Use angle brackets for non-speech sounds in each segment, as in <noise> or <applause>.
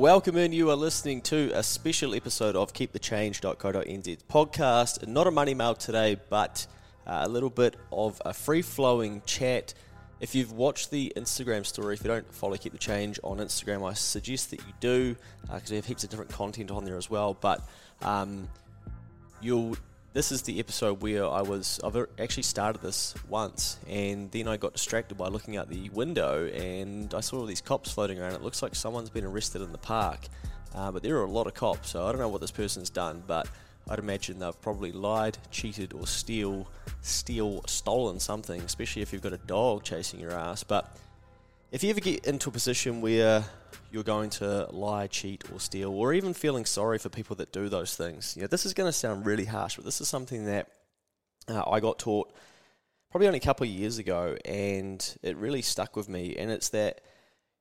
Welcome in. You are listening to a special episode of KeepTheChange.co.nz podcast. Not a money mail today, but uh, a little bit of a free flowing chat. If you've watched the Instagram story, if you don't follow Keep the Change on Instagram, I suggest that you do because uh, we have heaps of different content on there as well. But um, you'll this is the episode where I was I've actually started this once and then I got distracted by looking out the window and I saw all these cops floating around. It looks like someone's been arrested in the park, uh, but there are a lot of cops, so I don't know what this person's done, but I'd imagine they've probably lied, cheated, or steal, steal, stolen something, especially if you've got a dog chasing your ass. But if you ever get into a position where you're going to lie, cheat, or steal, or even feeling sorry for people that do those things, you know, this is going to sound really harsh, but this is something that uh, I got taught probably only a couple of years ago, and it really stuck with me. And it's that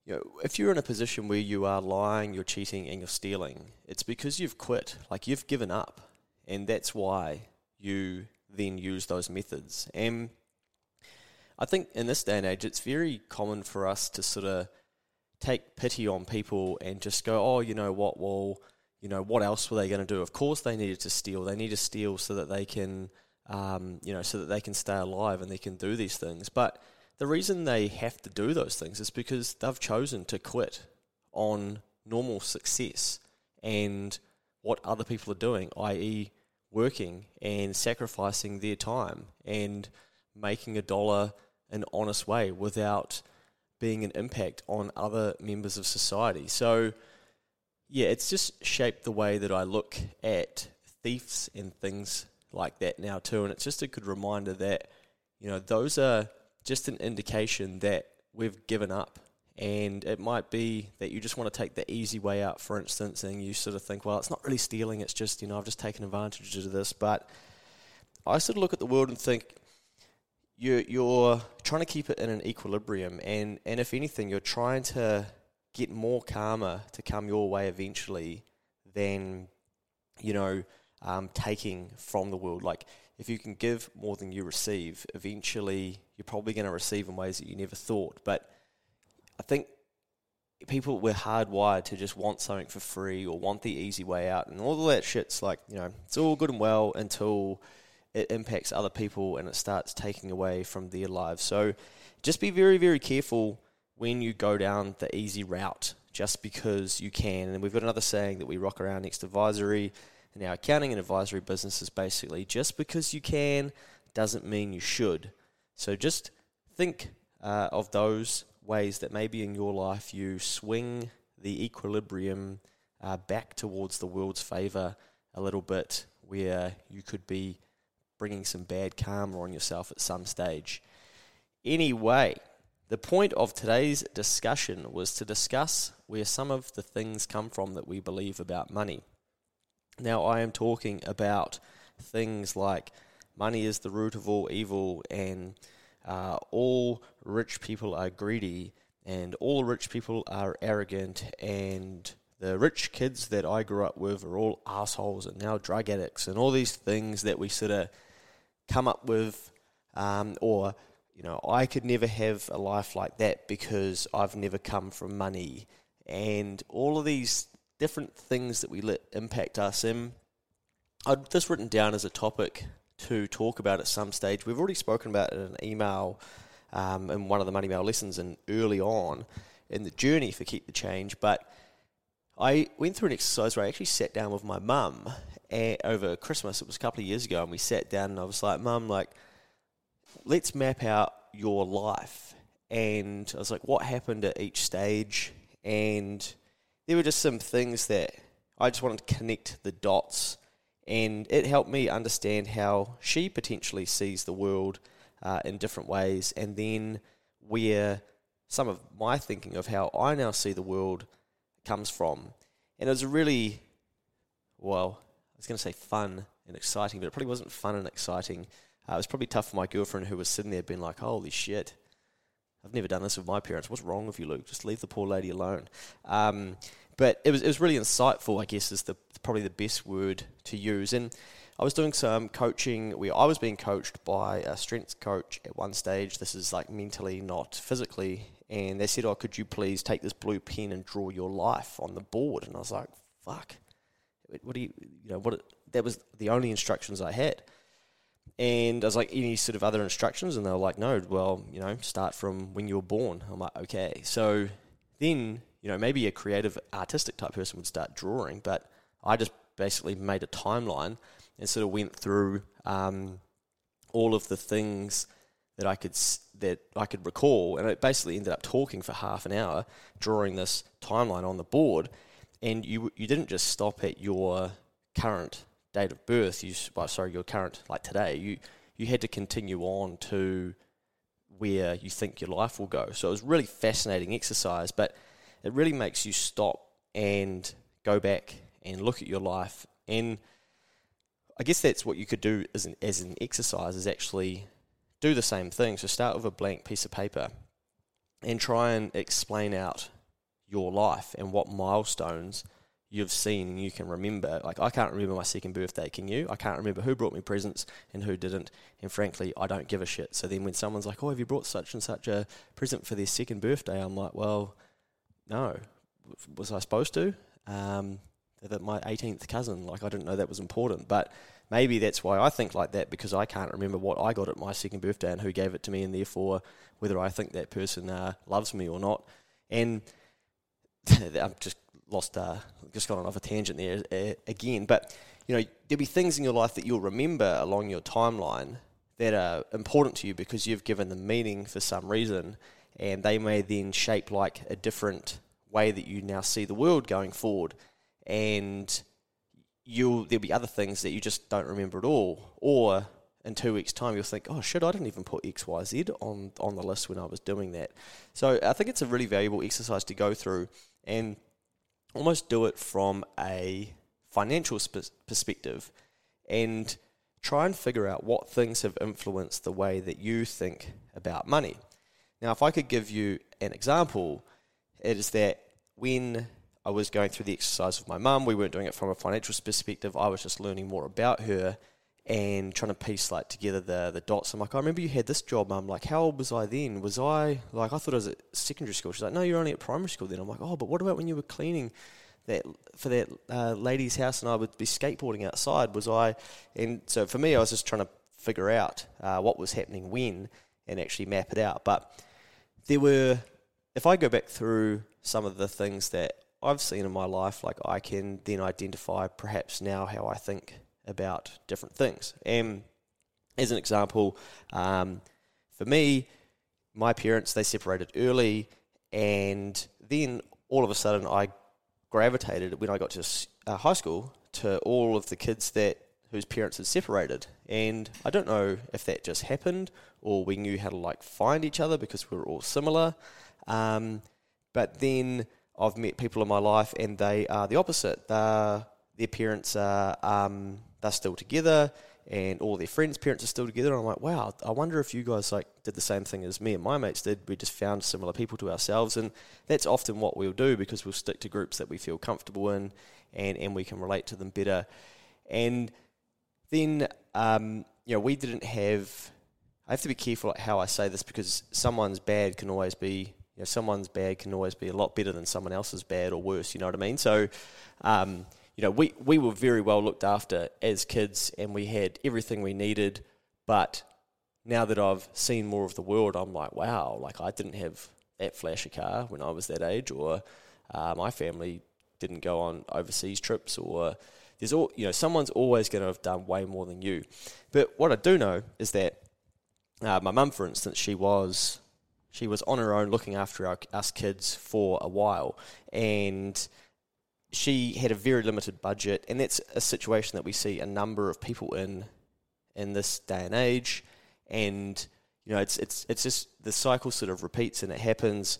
you know, if you're in a position where you are lying, you're cheating, and you're stealing, it's because you've quit, like you've given up, and that's why you then use those methods. And I think in this day and age, it's very common for us to sort of take pity on people and just go, oh, you know what, well, you know, what else were they going to do? Of course, they needed to steal. They need to steal so that they can, um, you know, so that they can stay alive and they can do these things. But the reason they have to do those things is because they've chosen to quit on normal success and what other people are doing, i.e., working and sacrificing their time and making a dollar an honest way without being an impact on other members of society. So, yeah, it's just shaped the way that I look at thieves and things like that now too. And it's just a good reminder that, you know, those are just an indication that we've given up. And it might be that you just want to take the easy way out, for instance, and you sort of think, well, it's not really stealing, it's just, you know, I've just taken advantage of this. But I sort of look at the world and think, you're, you're trying to keep it in an equilibrium, and, and if anything, you're trying to get more karma to come your way eventually than, you know, um, taking from the world. Like, if you can give more than you receive, eventually you're probably going to receive in ways that you never thought. But I think people we're hardwired to just want something for free or want the easy way out, and all of that shit's like, you know, it's all good and well until it impacts other people and it starts taking away from their lives. So just be very, very careful when you go down the easy route just because you can. And we've got another saying that we rock around next advisory in our accounting and advisory business is basically just because you can doesn't mean you should. So just think uh, of those ways that maybe in your life you swing the equilibrium uh, back towards the world's favor a little bit, where you could be bringing some bad karma on yourself at some stage. Anyway, the point of today's discussion was to discuss where some of the things come from that we believe about money. Now, I am talking about things like money is the root of all evil, and uh, all rich people are greedy, and all rich people are arrogant, and the rich kids that I grew up with are all assholes and now drug addicts and all these things that we sort of come up with, um, or you know, I could never have a life like that because I've never come from money, and all of these different things that we let impact us. And I'd just written down as a topic to talk about at some stage. We've already spoken about it in an email um, in one of the Money Mail lessons and early on in the journey for Keep the Change, but I went through an exercise where I actually sat down with my mum over Christmas. It was a couple of years ago, and we sat down and I was like, "Mum, like, let's map out your life." And I was like, "What happened at each stage?" And there were just some things that I just wanted to connect the dots, and it helped me understand how she potentially sees the world uh, in different ways, and then where some of my thinking of how I now see the world comes from. And it was really, well, I was going to say fun and exciting, but it probably wasn't fun and exciting. Uh, it was probably tough for my girlfriend who was sitting there being like, holy shit, I've never done this with my parents. What's wrong with you, Luke? Just leave the poor lady alone. Um, but it was, it was really insightful, I guess, is the probably the best word to use. And I was doing some coaching where I was being coached by a strength coach at one stage. This is like mentally, not physically and they said, "Oh, could you please take this blue pen and draw your life on the board?" And I was like, "Fuck, what do you, you know, what?" That was the only instructions I had, and I was like, "Any sort of other instructions?" And they were like, "No, well, you know, start from when you were born." I'm like, "Okay." So then, you know, maybe a creative, artistic type person would start drawing, but I just basically made a timeline and sort of went through um, all of the things that I could that I could recall, and it basically ended up talking for half an hour, drawing this timeline on the board, and you you didn't just stop at your current date of birth. You well, sorry, your current like today. You you had to continue on to where you think your life will go. So it was really fascinating exercise, but it really makes you stop and go back and look at your life. And I guess that's what you could do as an as an exercise is actually do the same thing. So start with a blank piece of paper and try and explain out your life and what milestones you've seen and you can remember. Like, I can't remember my second birthday, can you? I can't remember who brought me presents and who didn't. And frankly, I don't give a shit. So then when someone's like, oh, have you brought such and such a present for their second birthday? I'm like, well, no. Was I supposed to? Um, that my 18th cousin, like, I didn't know that was important. But maybe that's why I think like that because I can't remember what I got at my second birthday and who gave it to me, and therefore whether I think that person uh, loves me or not. And <laughs> I've just lost, uh, just gone off a tangent there uh, again. But you know, there'll be things in your life that you'll remember along your timeline that are important to you because you've given them meaning for some reason, and they may then shape like a different way that you now see the world going forward. And you'll there'll be other things that you just don't remember at all, or in two weeks' time you'll think, oh shit, I didn't even put X, Y, Z on on the list when I was doing that. So I think it's a really valuable exercise to go through and almost do it from a financial sp- perspective and try and figure out what things have influenced the way that you think about money. Now, if I could give you an example, it is that when I was going through the exercise with my mum. We weren't doing it from a financial perspective. I was just learning more about her and trying to piece like together the the dots. I'm like, I remember you had this job, mum. Like, how old was I then? Was I like I thought I was at secondary school? She's like, no, you're only at primary school then. I'm like, oh, but what about when you were cleaning that for that uh, lady's house and I would be skateboarding outside? Was I? And so for me, I was just trying to figure out uh, what was happening when and actually map it out. But there were, if I go back through some of the things that I've seen in my life, like I can then identify perhaps now how I think about different things. And as an example, um, for me, my parents they separated early, and then all of a sudden I gravitated when I got to uh, high school to all of the kids that whose parents had separated, and I don't know if that just happened or we knew how to like find each other because we were all similar. Um, but then I've met people in my life and they are the opposite. They're, their parents are um, they're still together and all their friends' parents are still together. And I'm like, wow, I wonder if you guys like did the same thing as me and my mates did. We just found similar people to ourselves, and that's often what we'll do because we'll stick to groups that we feel comfortable in, and and we can relate to them better. And then um, you know we didn't have. I have to be careful how I say this because someone's bad can always be you know, someone's bad can always be a lot better than someone else's bad or worse. You know what I mean? So, um, you know, we, we were very well looked after as kids and we had everything we needed. But now that I've seen more of the world, I'm like, wow, like I didn't have that flashy car when I was that age, or uh, my family didn't go on overseas trips, or there's all, you know, someone's always going to have done way more than you. But what I do know is that uh, my mum, for instance, she was she was on her own looking after our, us kids for a while, and she had a very limited budget, and that's a situation that we see a number of people in in this day and age. And you know, it's it's it's just the cycle sort of repeats, and it happens,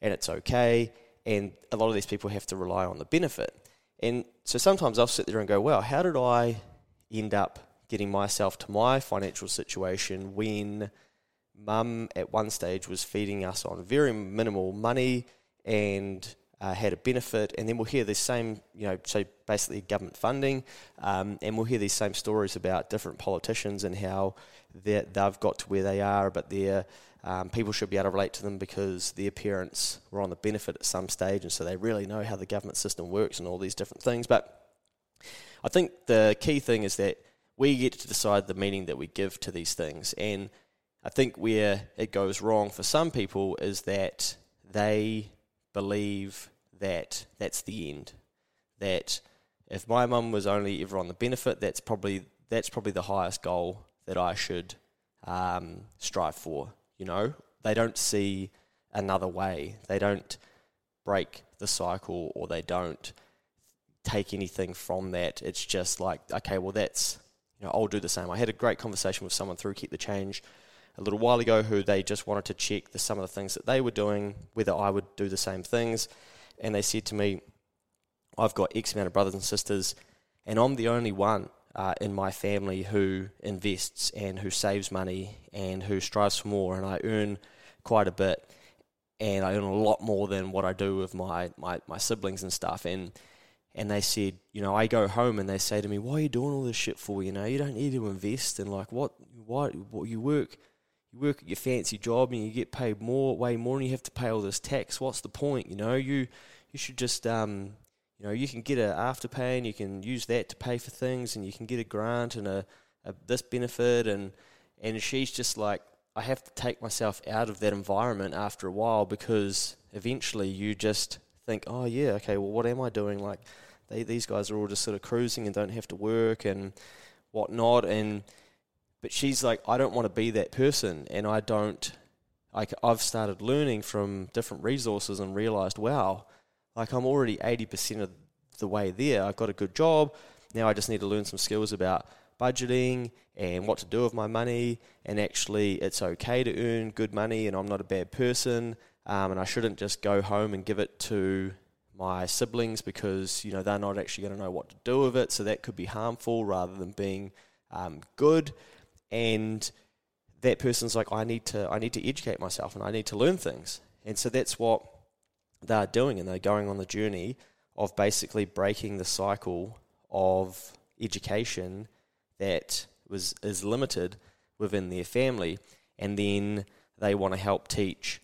and it's okay. And a lot of these people have to rely on the benefit. And so sometimes I'll sit there and go, "Well, how did I end up getting myself to my financial situation when mum at one stage was feeding us on very minimal money and uh, had a benefit, and then we'll hear the same, you know, so basically government funding, um, and we'll hear these same stories about different politicians and how they've got to where they are, but their um, people should be able to relate to them because their parents were on the benefit at some stage, and so they really know how the government system works and all these different things. But I think the key thing is that we get to decide the meaning that we give to these things, and I think where it goes wrong for some people is that they believe that that's the end. That if my mum was only ever on the benefit, that's probably that's probably the highest goal that I should um, strive for. You know, they don't see another way. They don't break the cycle, or they don't take anything from that. It's just like, okay, well, that's you know, I'll do the same. I had a great conversation with someone through Keep the Change a little while ago who they just wanted to check the, some of the things that they were doing, whether I would do the same things. And they said to me, I've got X amount of brothers and sisters, and I'm the only one uh, in my family who invests and who saves money and who strives for more. And I earn quite a bit, and I earn a lot more than what I do with my, my, my siblings and stuff. And and they said, you know, I go home and they say to me, "Why are you doing all this shit for? You know, you don't need to invest." And like, what? Why? What you work? You work at your fancy job and you get paid more, way more, and you have to pay all this tax. What's the point? You know, you you should just um, you know, you can get a afterpay and you can use that to pay for things, and you can get a grant and a, a this benefit, and and she's just like, I have to take myself out of that environment after a while because eventually you just think, oh yeah, okay, well, what am I doing? Like, they, these guys are all just sort of cruising and don't have to work and whatnot, and but she's like, I don't want to be that person, and I don't. Like I've started learning from different resources and realized, wow, like I'm already eighty percent of the way there. I've got a good job. Now I just need to learn some skills about budgeting and what to do with my money. And actually, it's okay to earn good money, and I'm not a bad person. Um, and I shouldn't just go home and give it to my siblings because you know they're not actually going to know what to do with it. So that could be harmful rather than being um, good and that person's like, I need to, I need to educate myself and I need to learn things. And so that's what they're doing, and they're going on the journey of basically breaking the cycle of education that was is limited within their family, and then they want to help teach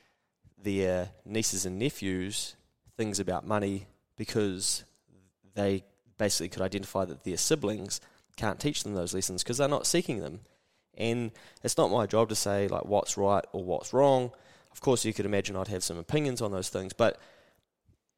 their nieces and nephews things about money because they basically could identify that their siblings can't teach them those lessons because they're not seeking them. And it's not my job to say like what's right or what's wrong. Of course, you could imagine I'd have some opinions on those things, but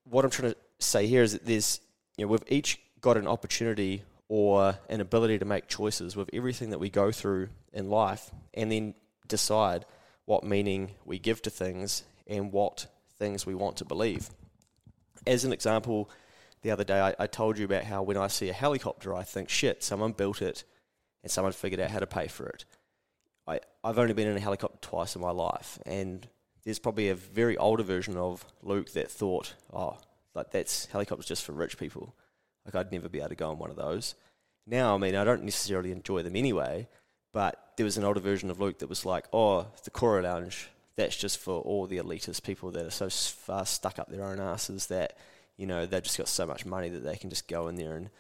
what I'm trying to say here is that there's you know we've each got an opportunity or an ability to make choices with everything that we go through in life, and then decide what meaning we give to things and what things we want to believe. As an example, the other day I, I told you about how when I see a helicopter, I think, shit, someone built it and someone figured out how to pay for it. I, I've only been in a helicopter twice in my life, and there's probably a very older version of Luke that thought, oh, like that's helicopters just for rich people. Like I'd never be able to go on one of those. now, I mean, I don't necessarily enjoy them anyway, but there was an older version of Luke that was like, oh, the Koru Lounge, that's just for all the elitist people that are so far stuck up their own asses that, you know, they've just got so much money that they can just go in there and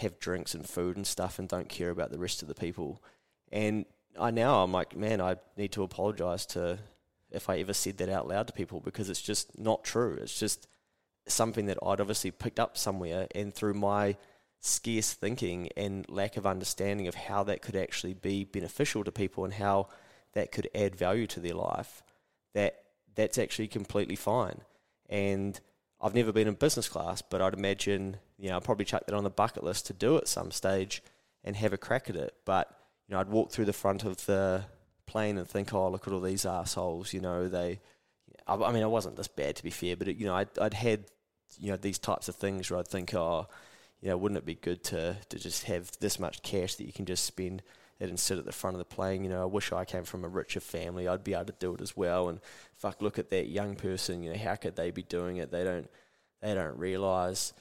have drinks and food and stuff and don't care about the rest of the people. And I now I'm like, man, I need to apologize to if I ever said that out loud to people because it's just not true. It's just something that I'd obviously picked up somewhere and through my scarce thinking and lack of understanding of how that could actually be beneficial to people and how that could add value to their life, that that's actually completely fine. And I've never been in business class, but I'd imagine, you know, I'll probably chuck that on the bucket list to do at some stage and have a crack at it. But, you know, I'd walk through the front of the plane and think, oh, look at all these assholes, you know, they, I, mean, I wasn't this bad to be fair, but, it, you know, I'd, I'd had, you know, these types of things where I'd think, oh, you know, wouldn't it be good to, to just have this much cash that you can just spend and sit at the front of the plane? You know, I wish I came from a richer family. I'd be able to do it as well. And fuck, look at that young person. You know, how could they be doing it? They don't, they don't realise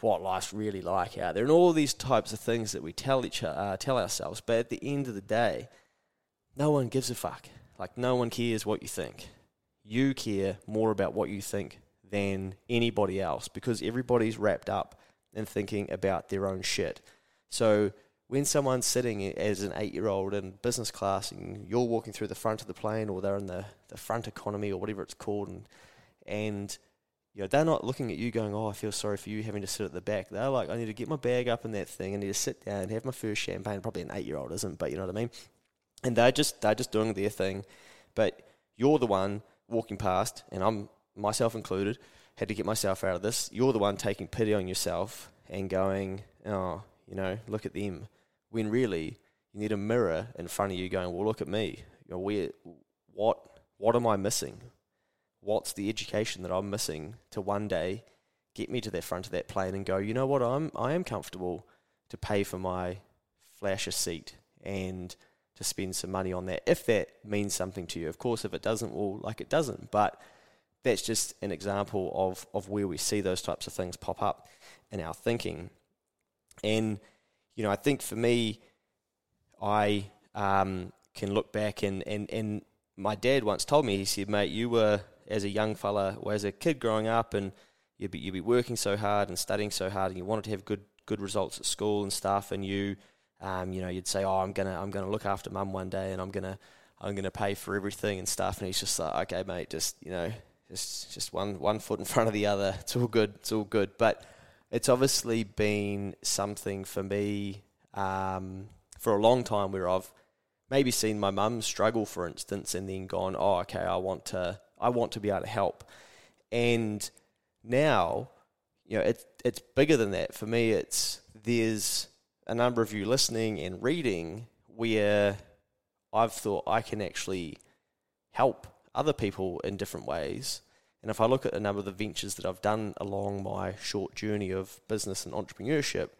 what life's really like out there, and all these types of things that we tell each uh, tell ourselves. But at the end of the day, no one gives a fuck. Like no one cares what you think. You care more about what you think than anybody else because everybody's wrapped up in thinking about their own shit. So when someone's sitting as an eight year old in business class and you're walking through the front of the plane or they're in the, the front economy or whatever it's called and and you know, they're not looking at you going, Oh, I feel sorry for you having to sit at the back. They're like, I need to get my bag up in that thing, I need to sit down and have my first champagne. Probably an eight year old isn't, but you know what I mean? And they're just they're just doing their thing. But you're the one walking past and I'm myself included, had to get myself out of this. You're the one taking pity on yourself and going, oh, you know, look at them. When really, you need a mirror in front of you going, well, look at me. You know, where, what, what am I missing? What's the education that I'm missing to one day get me to the front of that plane and go, you know what, I'm, I am comfortable to pay for my flasher seat and to spend some money on that if that means something to you. Of course, if it doesn't, well, like it doesn't. But that's just an example of, of where we see those types of things pop up in our thinking. And, you know, I think for me, I um, can look back and, and, and my dad once told me, he said, mate, you were, as a young fella, or as a kid growing up, and you'd be, you'd be working so hard and studying so hard, and you wanted to have good good results at school and stuff, and you, um, you know, you'd say, oh, I'm gonna I'm gonna look after mum one day, and I'm gonna I'm gonna pay for everything and stuff, and he's just like, okay, mate, just you know, just just one one foot in front of the other. It's all good. It's all good. But it's obviously been something for me um, for a long time where I've maybe seen my mum struggle, for instance, and then gone, oh, okay, I want to I want to be able to help. And now, you know, it's it's bigger than that. For me, it's there's a number of you listening and reading where I've thought I can actually help other people in different ways. And if I look at a number of the ventures that I've done along my short journey of business and entrepreneurship,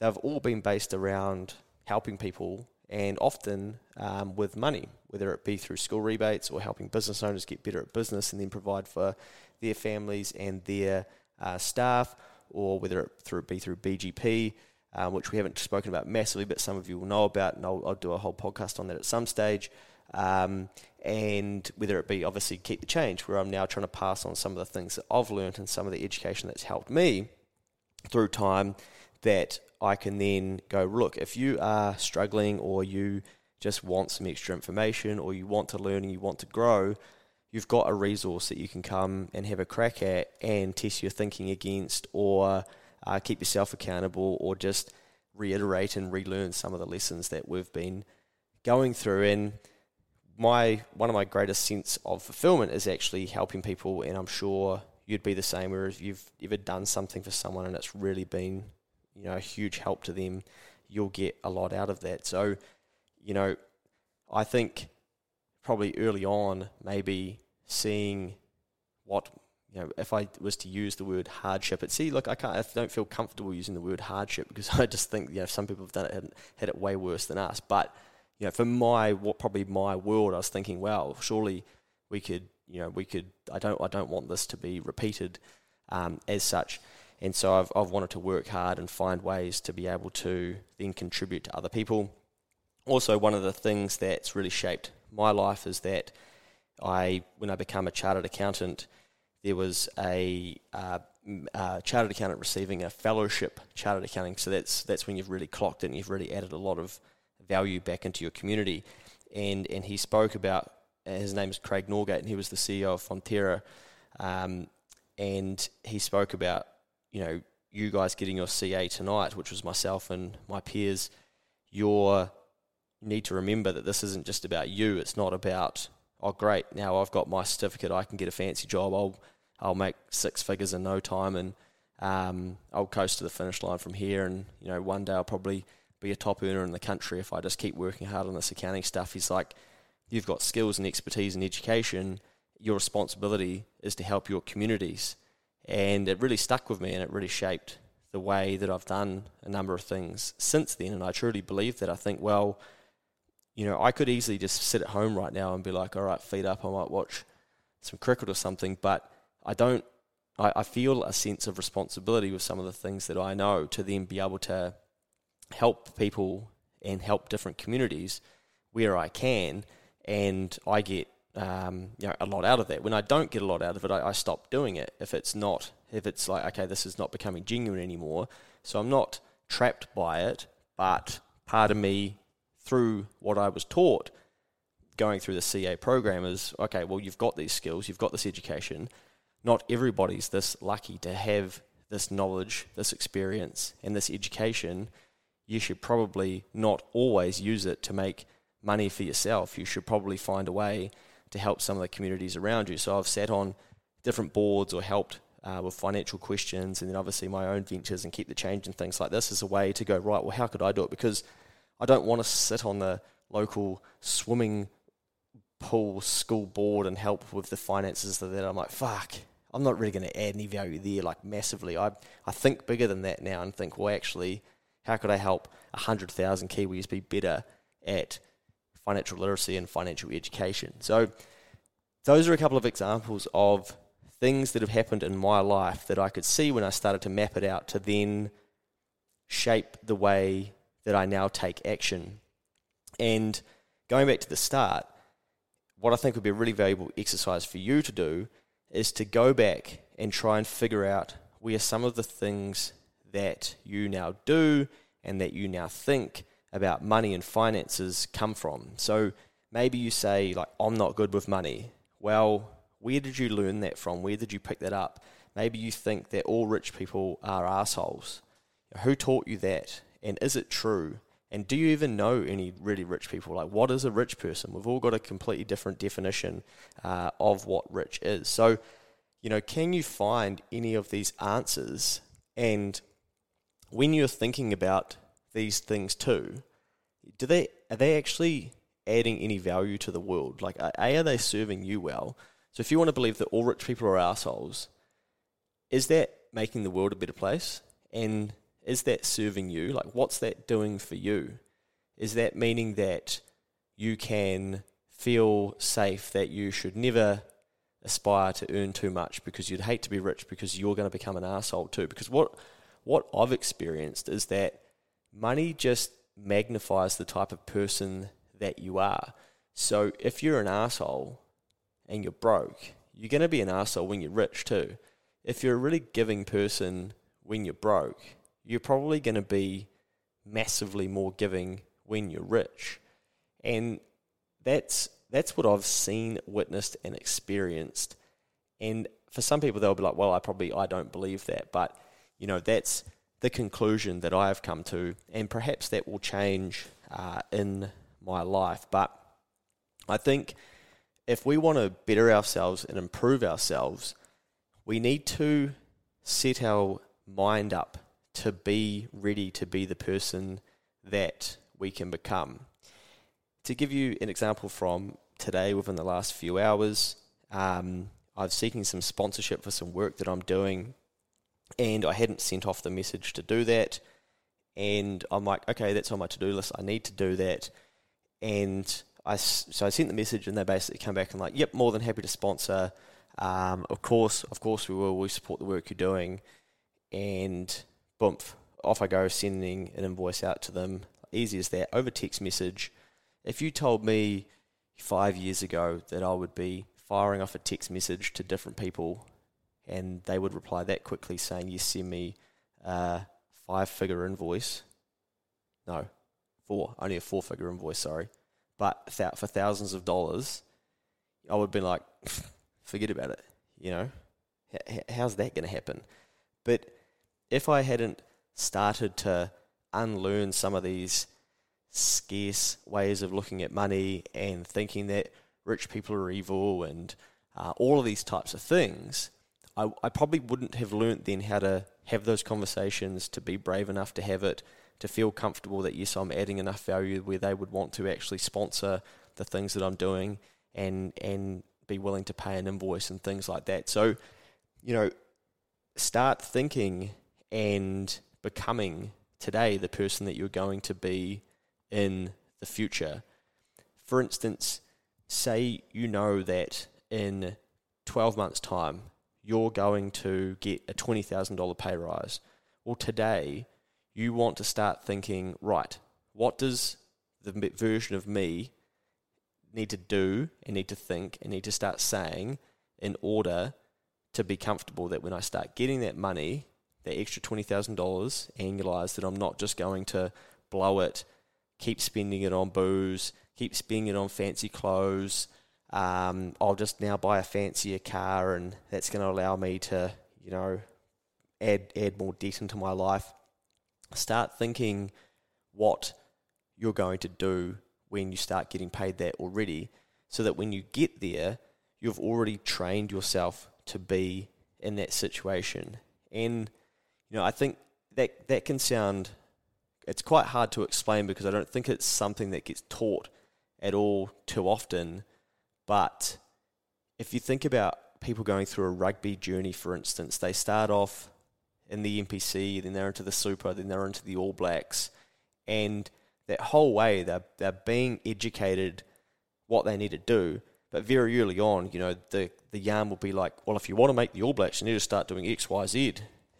they've all been based around helping people and often um, with money, whether it be through school rebates or helping business owners get better at business and then provide for their families and their uh, staff, or whether it through, be through BGP, um, which we haven't spoken about massively, but some of you will know about, and I'll, I'll do a whole podcast on that at some stage. Um, and whether it be obviously keep the change, where I'm now trying to pass on some of the things that I've learned and some of the education that's helped me through time that I can then go, look, if you are struggling or you just want some extra information or you want to learn and you want to grow, you've got a resource that you can come and have a crack at and test your thinking against or uh, keep yourself accountable or just reiterate and relearn some of the lessons that we've been going through. And my one of my greatest sense of fulfillment is actually helping people, and I'm sure you'd be the same. Where if you've ever done something for someone and it's really been, you know, a huge help to them, you'll get a lot out of that. So, you know, I think probably early on, maybe seeing what you know, if I was to use the word hardship, it see, look, I can't, I don't feel comfortable using the word hardship because <laughs> I just think, you know, some people have done it, had it way worse than us. But you know, for my what probably my world, I was thinking, well, surely we could, you know, we could. I don't, I don't want this to be repeated um, as such. And so I've, I've wanted to work hard and find ways to be able to then contribute to other people. Also, one of the things that's really shaped my life is that I, when I became a chartered accountant, there was a uh, uh, chartered accountant receiving a fellowship chartered accounting. So that's that's when you've really clocked it and you've really added a lot of value back into your community. And and he spoke about his name is Craig Norgate and he was the CEO of Fonterra. Um, and he spoke about you know you guys getting your CA tonight, which was myself and my peers. Your need to remember that this isn't just about you. It's not about oh great now I've got my certificate. I can get a fancy job. I'll I'll make six figures in no time and um, I'll coast to the finish line from here. And you know, one day I'll probably be a top earner in the country if I just keep working hard on this accounting stuff. He's like, you've got skills and expertise in education. Your responsibility is to help your communities, and it really stuck with me, and it really shaped the way that I've done a number of things since then. And I truly believe that. I think, well, you know, I could easily just sit at home right now and be like, all right, feed up, I might watch some cricket or something, but I don't. I, I feel a sense of responsibility with some of the things that I know to then be able to help people and help different communities where I can, and I get um, you know, a lot out of that. When I don't get a lot out of it, I, I, stop doing it. If it's not, if it's like, okay, this is not becoming genuine anymore, so I'm not trapped by it, but part of me, through what I was taught, going through the CA program is, okay, well, you've got these skills, you've got this education, not everybody's this lucky to have this knowledge, this experience, and this education. You should probably not always use it to make money for yourself. You should probably find a way to help some of the communities around you. So I've sat on different boards or helped uh, with financial questions, and then obviously my own ventures and keep the change and things like this as a way to go right. Well, how could I do it? Because I don't want to sit on the local swimming pool school board and help with the finances that I'm like, fuck, I'm not really going to add any value there like massively. I I think bigger than that now and think, well, actually, how could I help hundred thousand Kiwis be better at financial literacy and financial education? So those are a couple of examples of things that have happened in my life that I could see when I started to map it out to then shape the way that I now take action. And going back to the start, what I think would be a really valuable exercise for you to do is to go back and try and figure out where some of the things that you now do and that you now think about money and finances come from. So maybe you say, like, I'm not good with money. Well, where did you learn that from? Where did you pick that up? Maybe you think that all rich people are assholes. Who taught you that? And is it true? And do you even know any really rich people? Like, what is a rich person? We've all got a completely different definition uh, of what rich is. So, you know, can you find any of these answers? And when you're thinking about these things too, do they are they actually adding any value to the world? Like, a are they serving you well? So, if you want to believe that all rich people are assholes, is that making the world a better place? And is that serving you? Like, what's that doing for you? Is that meaning that you can feel safe that you should never aspire to earn too much because you'd hate to be rich because you're going to become an asshole too? Because what what I've experienced is that money just magnifies the type of person that you are. So if you're an asshole and you're broke, you're going to be an asshole when you're rich too. If you're a really giving person when you're broke, you're probably going to be massively more giving when you're rich. And that's that's what I've seen, witnessed and experienced. And for some people they'll be like, well, I probably I don't believe that, but you know, that's the conclusion that I have come to, and perhaps that will change uh, in my life. But I think if we want to better ourselves and improve ourselves, we need to set our mind up to be ready to be the person that we can become. To give you an example from today, within the last few hours, um, I've seeking some sponsorship for some work that I'm doing, and I hadn't sent off the message to do that. And I'm like, okay, that's on my to do list. I need to do that. And I, so I sent the message, and they basically come back and like, yep, more than happy to sponsor. Um, of course, of course, we will. We support the work you're doing and boom, off I go sending an invoice out to them. Easy as that over text message. If you told me five years ago that I would be firing off a text message to different people and they would reply that quickly saying, Yes, send me a five figure invoice. No, four, only a four figure invoice, sorry. But for thousands of dollars, I would be like, <laughs> forget about it. You know, how's that going to happen? But if I hadn't started to unlearn some of these scarce ways of looking at money and thinking that rich people are evil and uh, all of these types of things, I, I probably wouldn't have learnt then how to have those conversations, to be brave enough to have it, to feel comfortable that yes, I'm adding enough value where they would want to actually sponsor the things that I'm doing and and be willing to pay an invoice and things like that. So, you know, start thinking and becoming today the person that you're going to be in the future. For instance, say you know that in 12 months' time you're going to get a $20,000 pay rise. Well, today you want to start thinking, right, what does the version of me need to do and need to think and need to start saying in order to be comfortable that when I start getting that money, that extra $20,000 annualized, that I'm not just going to blow it, keep spending it on booze, keep spending it on fancy clothes. Um, I'll just now buy a fancier car, and that's going to allow me to, you know, add add more debt into my life. Start thinking what you're going to do when you start getting paid that already, so that when you get there, you've already trained yourself to be in that situation. And you know, I think that that can sound it's quite hard to explain because I don't think it's something that gets taught at all too often. But if you think about people going through a rugby journey, for instance, they start off in the NPC, then they're into the Super, then they're into the All Blacks, and that whole way they're, they're being educated what they need to do. But very early on, you know, the, the yarn will be like, well, if you want to make the All Blacks, you need to start doing X, Y, Z.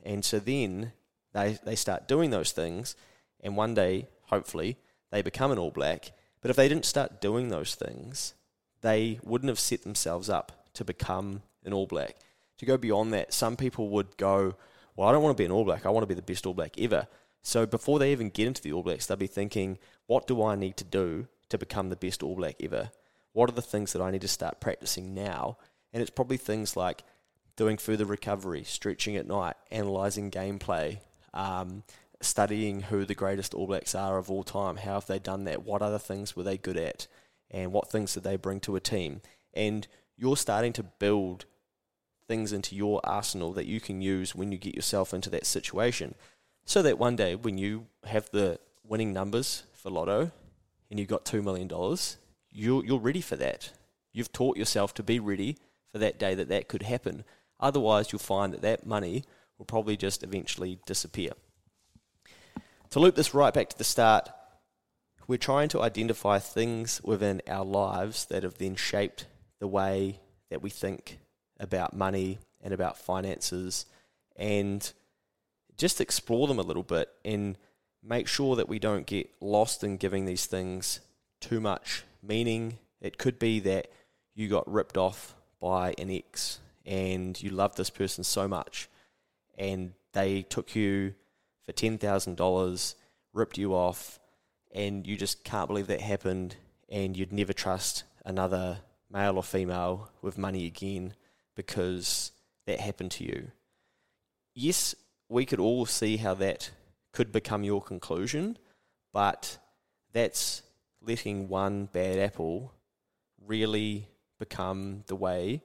And so then they, they start doing those things, and one day, hopefully, they become an All Black. But if they didn't start doing those things, they wouldn't have set themselves up to become an All Black. To go beyond that, some people would go, Well, I don't want to be an All Black, I want to be the best All Black ever. So before they even get into the All Blacks, they'll be thinking, what do I need to do to become the best All Black ever? What are the things that I need to start practicing now? And it's probably things like doing further recovery, stretching at night, analysing gameplay, um, studying who the greatest All Blacks are of all time. How have they done that? What other things were they good at? And what things did they bring to a team? And you're starting to build things into your arsenal that you can use when you get yourself into that situation so that one day when you have the winning numbers for Lotto and you've got $2 million, you're, you're ready for that. You've taught yourself to be ready for that day that that could happen. Otherwise, you'll find that that money will probably just eventually disappear. To loop this right back to the start, we're trying to identify things within our lives that have then shaped the way that we think about money and about finances and just explore them a little bit and make sure that we don't get lost in giving these things too much meaning. It could be that you got ripped off by an ex and you love this person so much and they took you for $10,000, ripped you off, and you just can't believe that happened and you'd never trust another male or female with money again because that happened to you. Yes, we could all see how that could become your conclusion, but that's letting one bad apple really become the way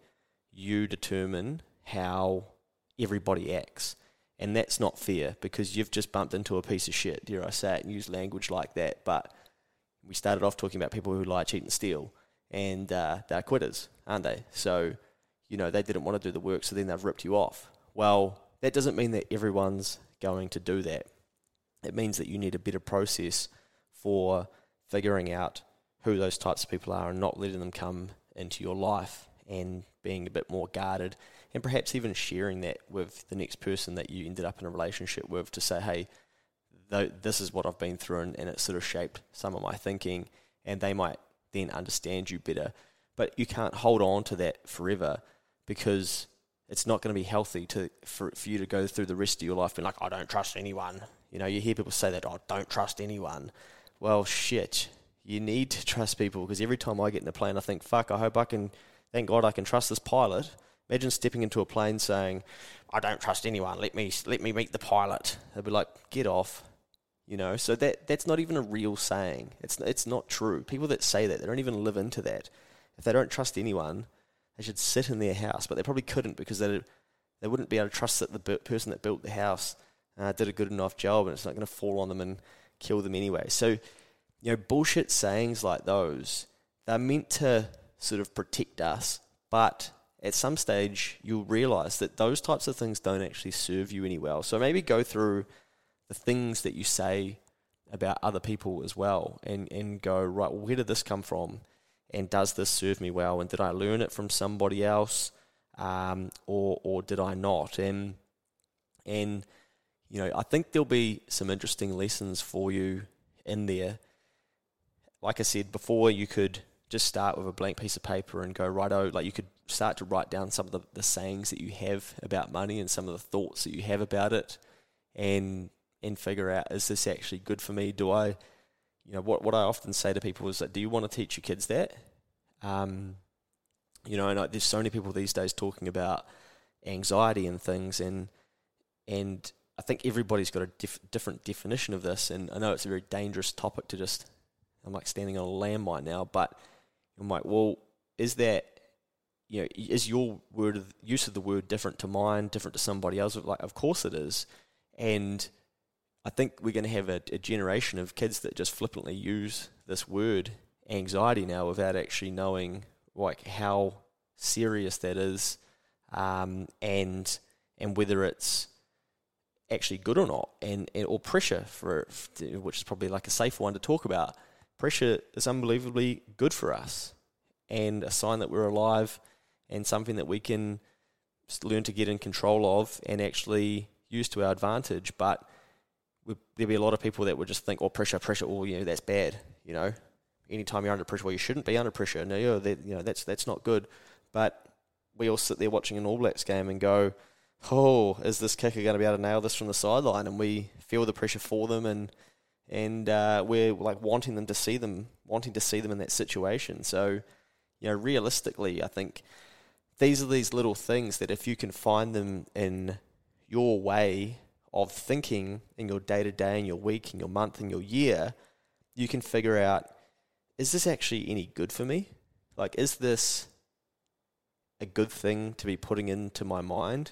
you determine how everybody acts. And that's not fair because you've just bumped into a piece of shit, dare I say it, and use language like that. But we started off talking about people who lie, cheat, and steal, and uh, they're quitters, aren't they? So, you know, they didn't want to do the work, so then they've ripped you off. Well, that doesn't mean that everyone's going to do that. It means that you need a better process for figuring out who those types of people are and not letting them come into your life. and being a bit more guarded, and perhaps even sharing that with the next person that you ended up in a relationship with to say, hey, th- this is what I've been through, and, and it sort of shaped some of my thinking, and they might then understand you better. But you can't hold on to that forever because it's not going to be healthy to for, for you to go through the rest of your life being like, I don't trust anyone. You know, you hear people say that, oh, don't trust anyone. Well, shit, you need to trust people because every time I get in a plane, I think, fuck, I hope I can, thank God I can trust this pilot. Imagine stepping into a plane saying, I don't trust anyone, let me, let me meet the pilot. They'd be like, get off. You know, so that that's not even a real saying. It's it's not true. People that say that they don't even live into that. If they don't trust anyone, they should sit in their house. But they probably couldn't because they they wouldn't be able to trust that the person that built the house uh, did a good enough job, and it's not going to fall on them and kill them anyway. So you know, bullshit sayings like those, they're meant to sort of protect us, but at some stage you'll realize that those types of things don't actually serve you any well. So maybe go through the things that you say about other people as well and, and go, right, where did this come from? And does this serve me well? And did I learn it from somebody else? Um, or or did I not? And and you know, I think there'll be some interesting lessons for you in there like I said before, you could just start with a blank piece of paper and go right out. Like you could start to write down some of the, the sayings that you have about money and some of the thoughts that you have about it, and and figure out is this actually good for me? Do I, you know, what what I often say to people is that do you want to teach your kids that? Um, you know, and I, there's so many people these days talking about anxiety and things, and and I think everybody's got a diff- different definition of this, and I know it's a very dangerous topic to just I'm like standing on a landmine now, but I'm like, well, is that you know, is your word of, use of the word different to mine, different to somebody else? Like, of course it is, and I think we're going to have a, a generation of kids that just flippantly use this word anxiety now without actually knowing like how serious that is, um, and and whether it's actually good or not, and, and or pressure for which is probably like a safer one to talk about pressure is unbelievably good for us and a sign that we're alive and something that we can learn to get in control of and actually use to our advantage. But there'll be a lot of people that would just think, oh, pressure, pressure, oh, you know, that's bad. You know, anytime you're under pressure, well, you shouldn't be under pressure. No, you know that's, that's not good. But we all sit there watching an All Blacks game and go, oh, is this kicker going to be able to nail this from the sideline? And we feel the pressure for them and – and uh, we're like wanting them to see them, wanting to see them in that situation. So, you know, realistically, I think these are these little things that if you can find them in your way of thinking in your day to day, in your week, in your month, in your year, you can figure out is this actually any good for me? Like, is this a good thing to be putting into my mind?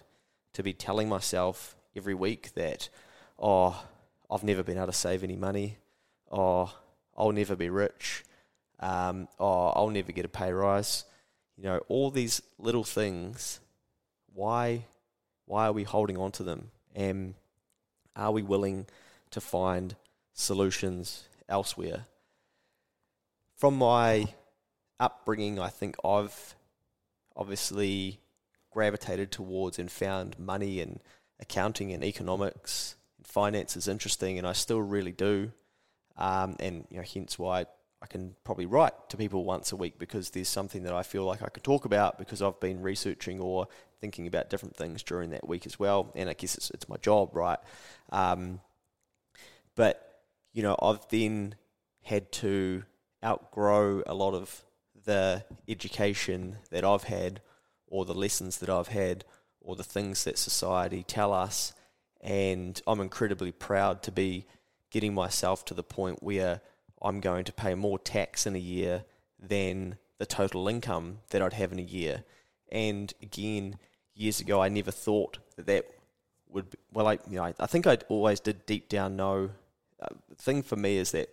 To be telling myself every week that, oh, I've never been able to save any money, or I'll never be rich, um, or I'll never get a pay rise. You know, all these little things. Why, why are we holding on to them? And are we willing to find solutions elsewhere? From my upbringing, I think I've obviously gravitated towards and found money and accounting and economics finance is interesting, and I still really do. Um, and you know, hence why I can probably write to people once a week because there's something that I feel like I could talk about because I've been researching or thinking about different things during that week as well. And I guess it's it's my job, right? Um, but you know, I've then had to outgrow a lot of the education that I've had, or the lessons that I've had, or the things that society tell us and I'm incredibly proud to be getting myself to the point where I'm going to pay more tax in a year than the total income that I'd have in a year. And again, years ago, I never thought that that would. Be, well, I you know I, think I always did deep down know. Uh, the thing for me is that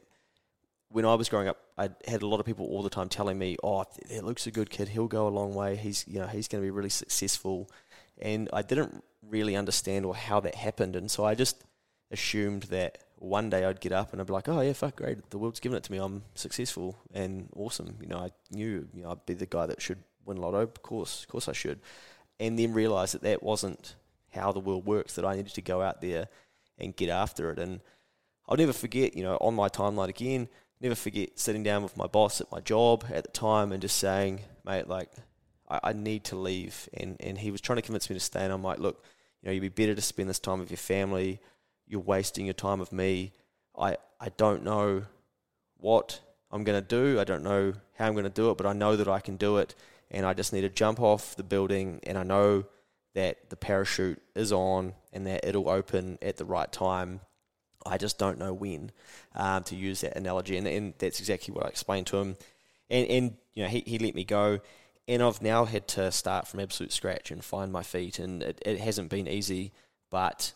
when I was growing up, I had a lot of people all the time telling me, "Oh, Luke's a good kid. He'll go a long way. He's you know he's going to be really successful." And I didn't really understand or how that happened. And so I just assumed that one day I'd get up and I'd be like, oh yeah, fuck, great, the world's given it to me. I'm successful and awesome. You know, I knew you know I'd be the guy that should win lotto? Oh, of course, of course I should. And then realize that that wasn't how the world works. That I needed to go out there and get after it. And I'll never forget, you know, on my timeline again, never forget sitting down with my boss at my job at the time and just saying, mate, like, I, I need to leave. And, and he was trying to convince me to stay. And I'm like, look, you know, you'd be better to spend this time with your family. You're wasting your time with me. I, I don't know what I'm going to do. I don't know how I'm going to do it, but I know that I can do it. And I just need to jump off the building. And I know that the parachute is on and that it'll open at the right time. I just don't know when, um, to use that analogy. And, and that's exactly what I explained to him. And, and you know, he, he let me go. And I've now had to start from absolute scratch and find my feet. And it, it hasn't been easy, but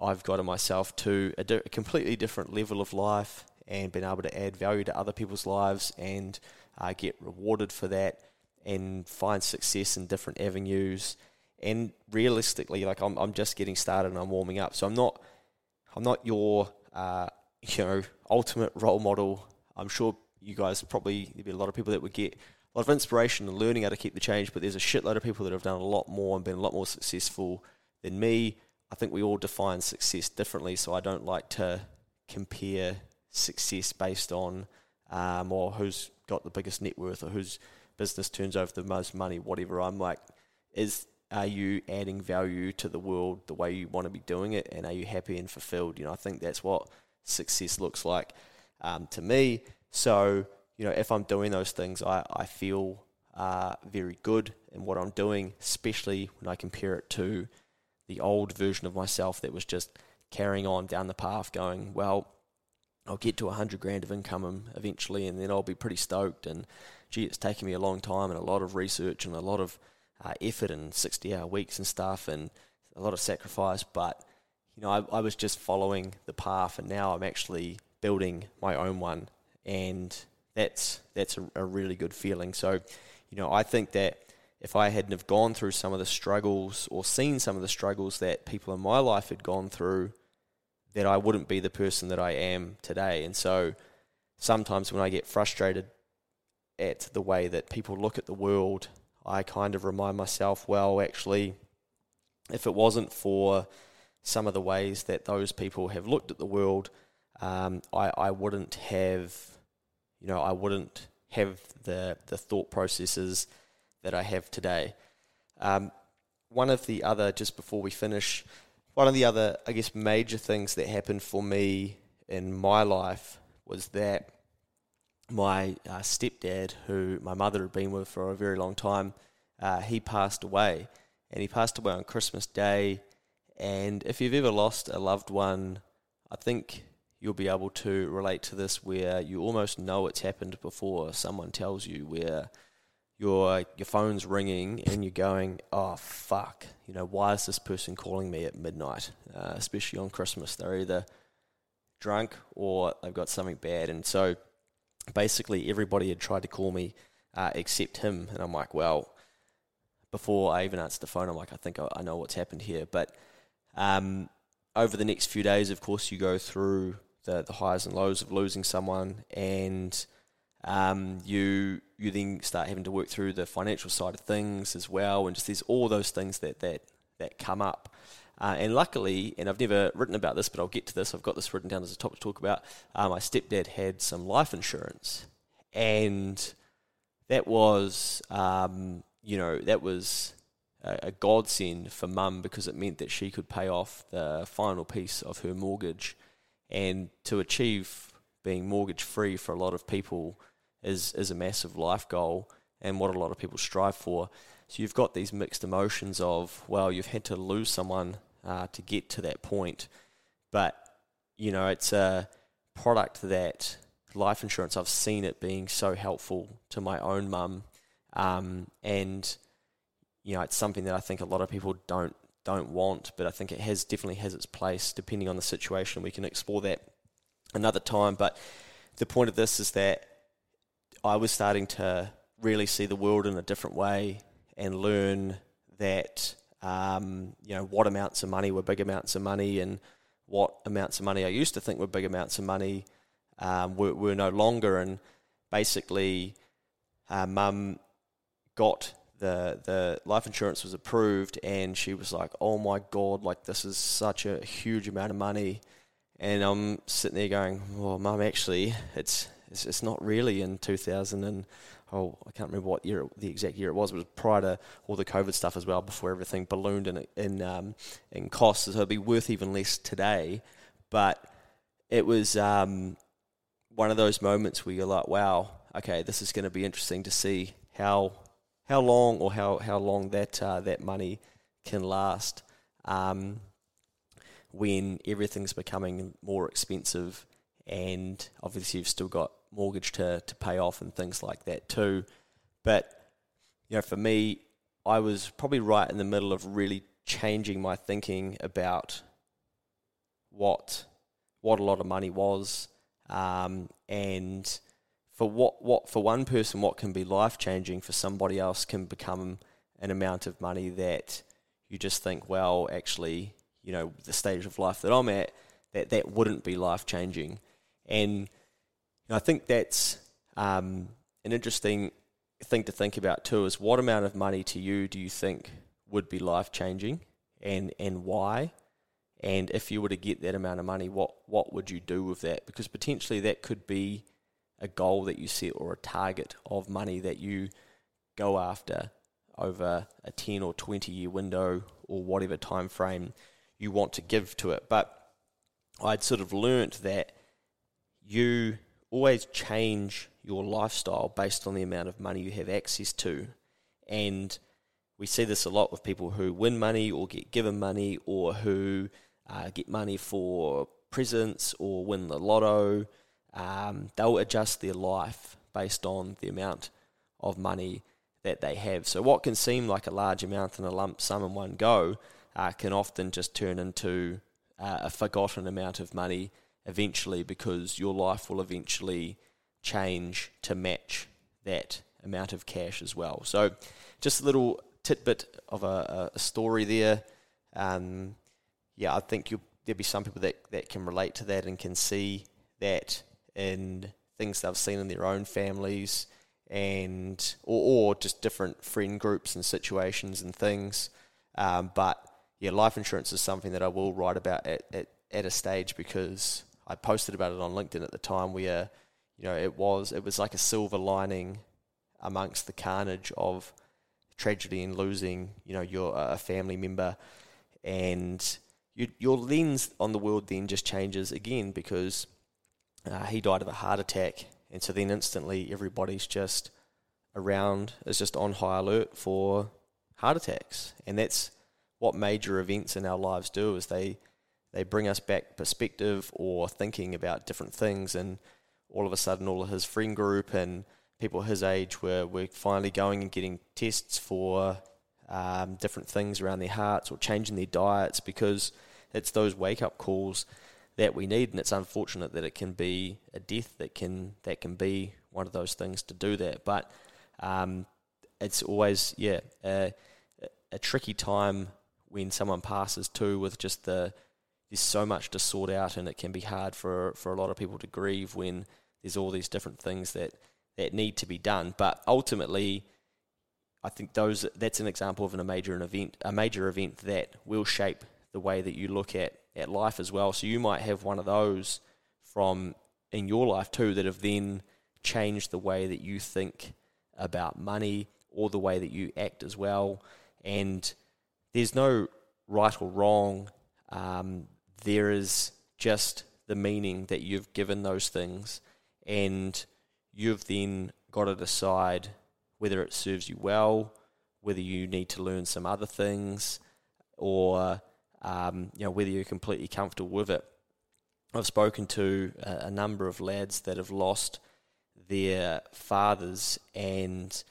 I've gotten myself to a, di- a completely different level of life and been able to add value to other people's lives and uh, get rewarded for that and find success in different avenues. And realistically, like I'm, I'm just getting started and I'm warming up. So I'm not, I'm not your, uh, <laughs> you know, ultimate role model. I'm sure you guys probably there'd be a lot of people that would get a lot of inspiration and learning how to keep the change. But there's a shitload of people that have done a lot more and been a lot more successful than me. I think we all define success differently, so I don't like to compare success based on um, or who's got the biggest net worth or whose business turns over the most money, whatever. I'm like, is are you adding value to the world the way you want to be doing it, and are you happy and fulfilled? You know, I think that's what success looks like um, to me. So, you know, if I'm doing those things, I, I feel uh, very good in what I'm doing, especially when I compare it to the old version of myself that was just carrying on down the path, going, well, I'll get to a hundred grand of income eventually, and then I'll be pretty stoked. And gee, it's taken me a long time and a lot of research and a lot of uh, effort and sixty-hour weeks and stuff, and a lot of sacrifice. But you know, I, I was just following the path, and now I'm actually building my own one, and that's that's a, a really good feeling. So, you know, I think that if I hadn't have gone through some of the struggles or seen some of the struggles that people in my life had gone through, that I wouldn't be the person that I am today. And so sometimes when I get frustrated at the way that people look at the world, I kind of remind myself, well, actually, if it wasn't for some of the ways that those people have looked at the world, um, I, I wouldn't have, you know, I wouldn't have the, the thought processes that I have today. Um, one of the other, just before we finish, one of the other, I guess, major things that happened for me in my life was that my uh, stepdad, who my mother had been with for a very long time, uh, he passed away. And he passed away on Christmas Day. And if you've ever lost a loved one, I think you'll be able to relate to this where you almost know it's happened before someone tells you, where your your phone's ringing and you're going, oh fuck, you know, why is this person calling me at midnight? Uh, especially on Christmas, they're either drunk or they've got something bad, and so basically everybody had tried to call me uh, except him, and I'm like, well, before I even answered the phone, I'm like, I think I, I know what's happened here, but um, over the next few days, of course, you go through the the highs and lows of losing someone and um, you you then start having to work through the financial side of things as well, and just there's all those things that that that come up. Uh, and luckily, and I've never written about this, but I'll get to this. I've got this written down as a topic to talk about. Uh, my stepdad had some life insurance, and that was, um, you know, that was a, a godsend for mum because it meant that she could pay off the final piece of her mortgage, and to achieve being mortgage free for a lot of people is is a massive life goal and what a lot of people strive for. So you've got these mixed emotions of well, you've had to lose someone uh, to get to that point, but you know it's a product that life insurance. I've seen it being so helpful to my own mum, um, and you know it's something that I think a lot of people don't don't want, but I think it has definitely has its place depending on the situation. We can explore that another time, but the point of this is that I was starting to really see the world in a different way and learn that um, you know what amounts of money were big amounts of money and what amounts of money I used to think were big amounts of money um, were, were no longer and basically uh, mum got the the life insurance was approved, and she was like, "Oh my god, like this is such a huge amount of money," and I'm sitting there going, "Well, mum, actually, it's it's, it's not really in 2000 and oh, I can't remember what year the exact year it was. It was prior to all the COVID stuff as well, before everything ballooned in in um, in costs. So it'd be worth even less today, but it was um, one of those moments where you're like, wow, okay, this is going to be interesting to see how how long or how how long that uh, that money can last um, when everything's becoming more expensive and obviously you've still got mortgage to, to pay off and things like that too. But you know, for me, I was probably right in the middle of really changing my thinking about what what a lot of money was, um, and for what what for one person what can be life changing for somebody else can become an amount of money that you just think, well, actually, you know, the stage of life that I'm at, that that wouldn't be life changing, and I think that's um, an interesting thing to think about too. Is what amount of money to you do you think would be life changing, and and why? And if you were to get that amount of money, what what would you do with that? Because potentially that could be a goal that you set or a target of money that you go after over a 10 or 20 year window or whatever time frame you want to give to it. But I'd sort of learnt that you always change your lifestyle based on the amount of money you have access to. And we see this a lot with people who win money or get given money or who uh, get money for presents or win the lotto. Um, they'll adjust their life based on the amount of money that they have. So, what can seem like a large amount in a lump sum in one go uh, can often just turn into uh, a forgotten amount of money eventually because your life will eventually change to match that amount of cash as well. So, just a little tidbit of a, a story there. Um, yeah, I think there'll be some people that, that can relate to that and can see that in things they've seen in their own families and or, or just different friend groups and situations and things. Um, but yeah, life insurance is something that I will write about at, at, at a stage because I posted about it on LinkedIn at the time where, you know, it was it was like a silver lining amongst the carnage of tragedy and losing, you know, your a family member, and you, your lens on the world then just changes again because uh, he died of a heart attack, and so then instantly everybody's just around is just on high alert for heart attacks, and that's what major events in our lives do is they they bring us back perspective or thinking about different things and all of a sudden all of his friend group and people his age were, were finally going and getting tests for um, different things around their hearts or changing their diets because it's those wake up calls that we need and it's unfortunate that it can be a death that can that can be one of those things to do that but um, it's always yeah a, a tricky time when someone passes too with just the there's so much to sort out, and it can be hard for for a lot of people to grieve when there's all these different things that that need to be done. But ultimately, I think those that's an example of an, a major an event, a major event that will shape the way that you look at at life as well. So you might have one of those from in your life too that have then changed the way that you think about money or the way that you act as well. And there's no right or wrong. Um, there is just the meaning that you've given those things, and you've then got to decide whether it serves you well, whether you need to learn some other things, or um, you know whether you're completely comfortable with it. I've spoken to a, a number of lads that have lost their fathers, and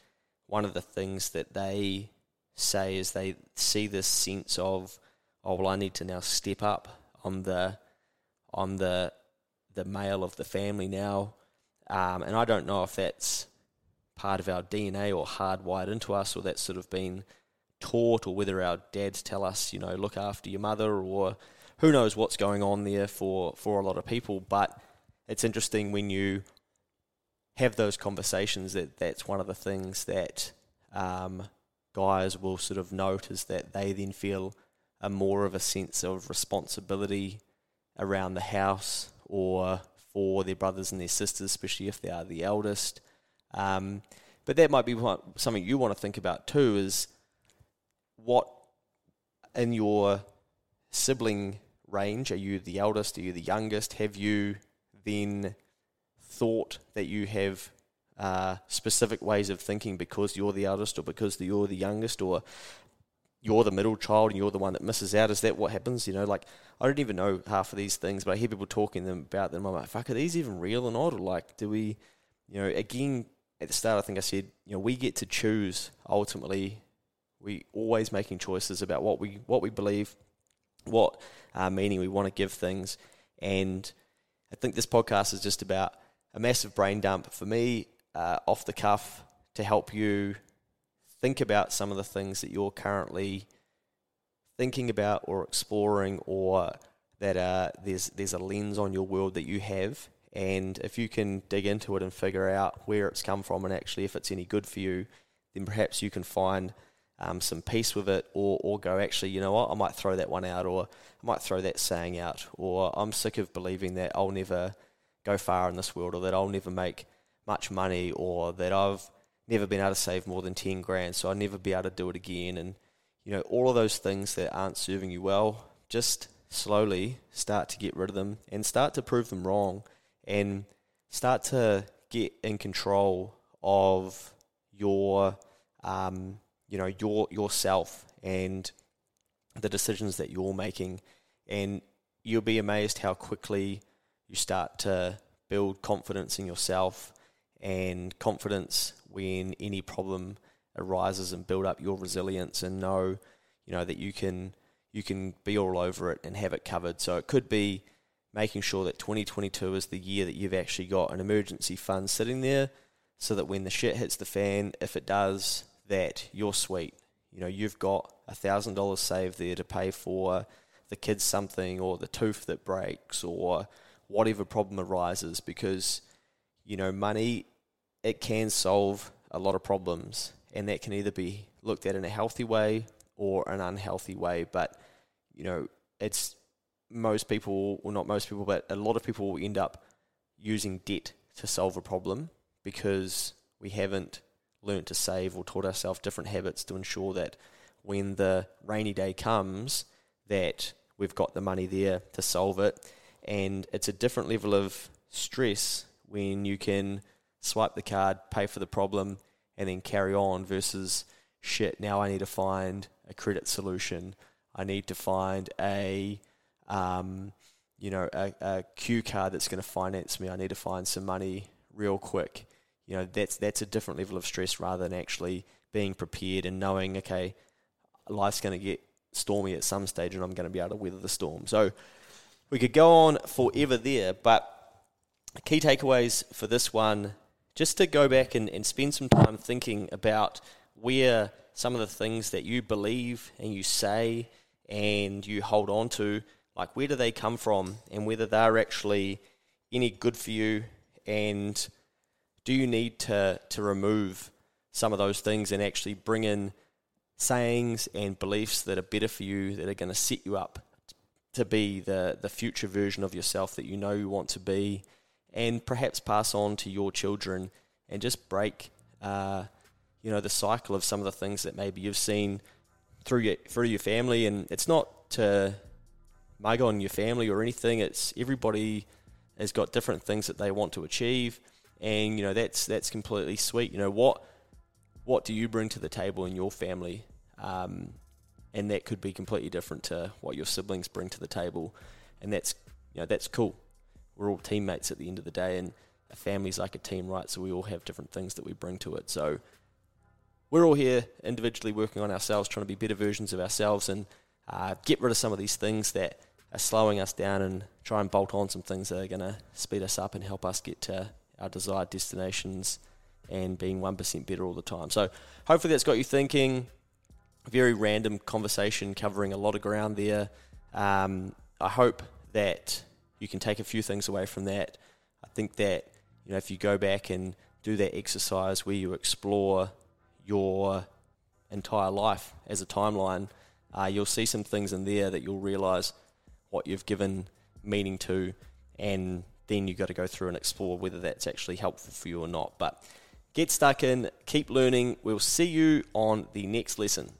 one of the things that they say is they see this sense of, oh well, I need to now step up I'm the I'm the the male of the family now, um, and I don't know if that's part of our DNA or hardwired into us, or that's sort of been taught, or whether our dads tell us, you know, look after your mother, or who knows what's going on there for for a lot of people. But it's interesting when you have those conversations that that's one of the things that um, guys will sort of note is that they then feel a more of a sense of responsibility around the house or for their brothers and their sisters, especially if they are the eldest. Um, but that might be what, something you want to think about too is what in your sibling range, are you the eldest, are you the youngest? Have you then thought that you have uh, specific ways of thinking because you're the eldest or because you're the youngest or you're the middle child and you're the one that misses out. Is that what happens? You know, like I don't even know half of these things, but I hear people talking them about them. I'm like, fuck, are these even real or not? Or like, do we, you know, again at the start, I think I said, you know, we get to choose ultimately. We always making choices about what we what we believe, what uh, meaning we want to give things, and I think this podcast is just about a massive brain dump for me, uh, off the cuff, to help you think about some of the things that you're currently thinking about or exploring or that uh, there's there's a lens on your world that you have. And if you can dig into it and figure out where it's come from and actually if it's any good for you then perhaps you can find um, some peace with it or, or go actually you know what I might throw that one out or I might throw that saying out or I'm sick of believing that I'll never go far in this world or that I'll never make much money or that I've never been able to save more than 10 grand, so I'll never be able to do it again. And, you know, all of those things that aren't serving you well, just slowly start to get rid of them and start to prove them wrong and start to get in control of your, um, you know, your yourself and the decisions that you're making. And you'll be amazed how quickly you start to build confidence in yourself and confidence when any problem arises and build up your resilience and know, you know, that you can you can be all over it and have it covered. So it could be making sure that 2022 is the year that you've actually got an emergency fund sitting there so that when the shit hits the fan, if it does, that you're sweet. You know, you've got a thousand dollars saved there to pay for the kids something or the tooth that breaks or whatever problem arises because, you know, money it can solve a lot of problems, and that can either be looked at in a healthy way or an unhealthy way. But you know, it's most people, well, not most people, but a lot of people will end up using debt to solve a problem because we haven't learned to save or taught ourselves different habits to ensure that when the rainy day comes, that we've got the money there to solve it. And it's a different level of stress when you can swipe the card, pay for the problem, and then carry on versus shit, now I need to find a credit solution. I need to find a, um, you know, a, a Q card that's going to finance me. I need to find some money real quick. You know, that's that's a different level of stress rather than actually being prepared and knowing, okay, life's going to get stormy at some stage and I'm going to be able to weather the storm. So we could go on forever there, but key takeaways for this one just to go back and, and spend some time thinking about where some of the things that you believe and you say and you hold on to, like where do they come from and whether they're actually any good for you and do you need to, to remove some of those things and actually bring in sayings and beliefs that are better for you, that are going to set you up to be the, the future version of yourself that you know you want to be and perhaps pass on to your children and just break, uh, you know, the cycle of some of the things that maybe you've seen through your through your family. And it's not to mug on your family or anything. It's everybody has got different things that they want to achieve, and you know that's that's completely sweet. You know what what do you bring to the table in your family? Um, and that could be completely different to what your siblings bring to the table, and that's you know that's cool we're all teammates at the end of the day, and a family's like a team, right? So we all have different things that we bring to it. So we're all here individually working on ourselves, trying to be better versions of ourselves, and uh, get rid of some of these things that are slowing us down, and try and bolt on some things that are going to speed us up and help us get to our desired destinations and being 1% better all the time. So hopefully that's got you thinking. Very random conversation covering a lot of ground there. Um, I hope that you can take a few things away from that. I think that you know if you go back and do that exercise where you explore your entire life as a timeline, uh, you'll see some things in there that you'll realize what you've given meaning to, and then you've got to go through and explore whether that's actually helpful for you or not. But get stuck in, keep learning. We'll see you on the next lesson.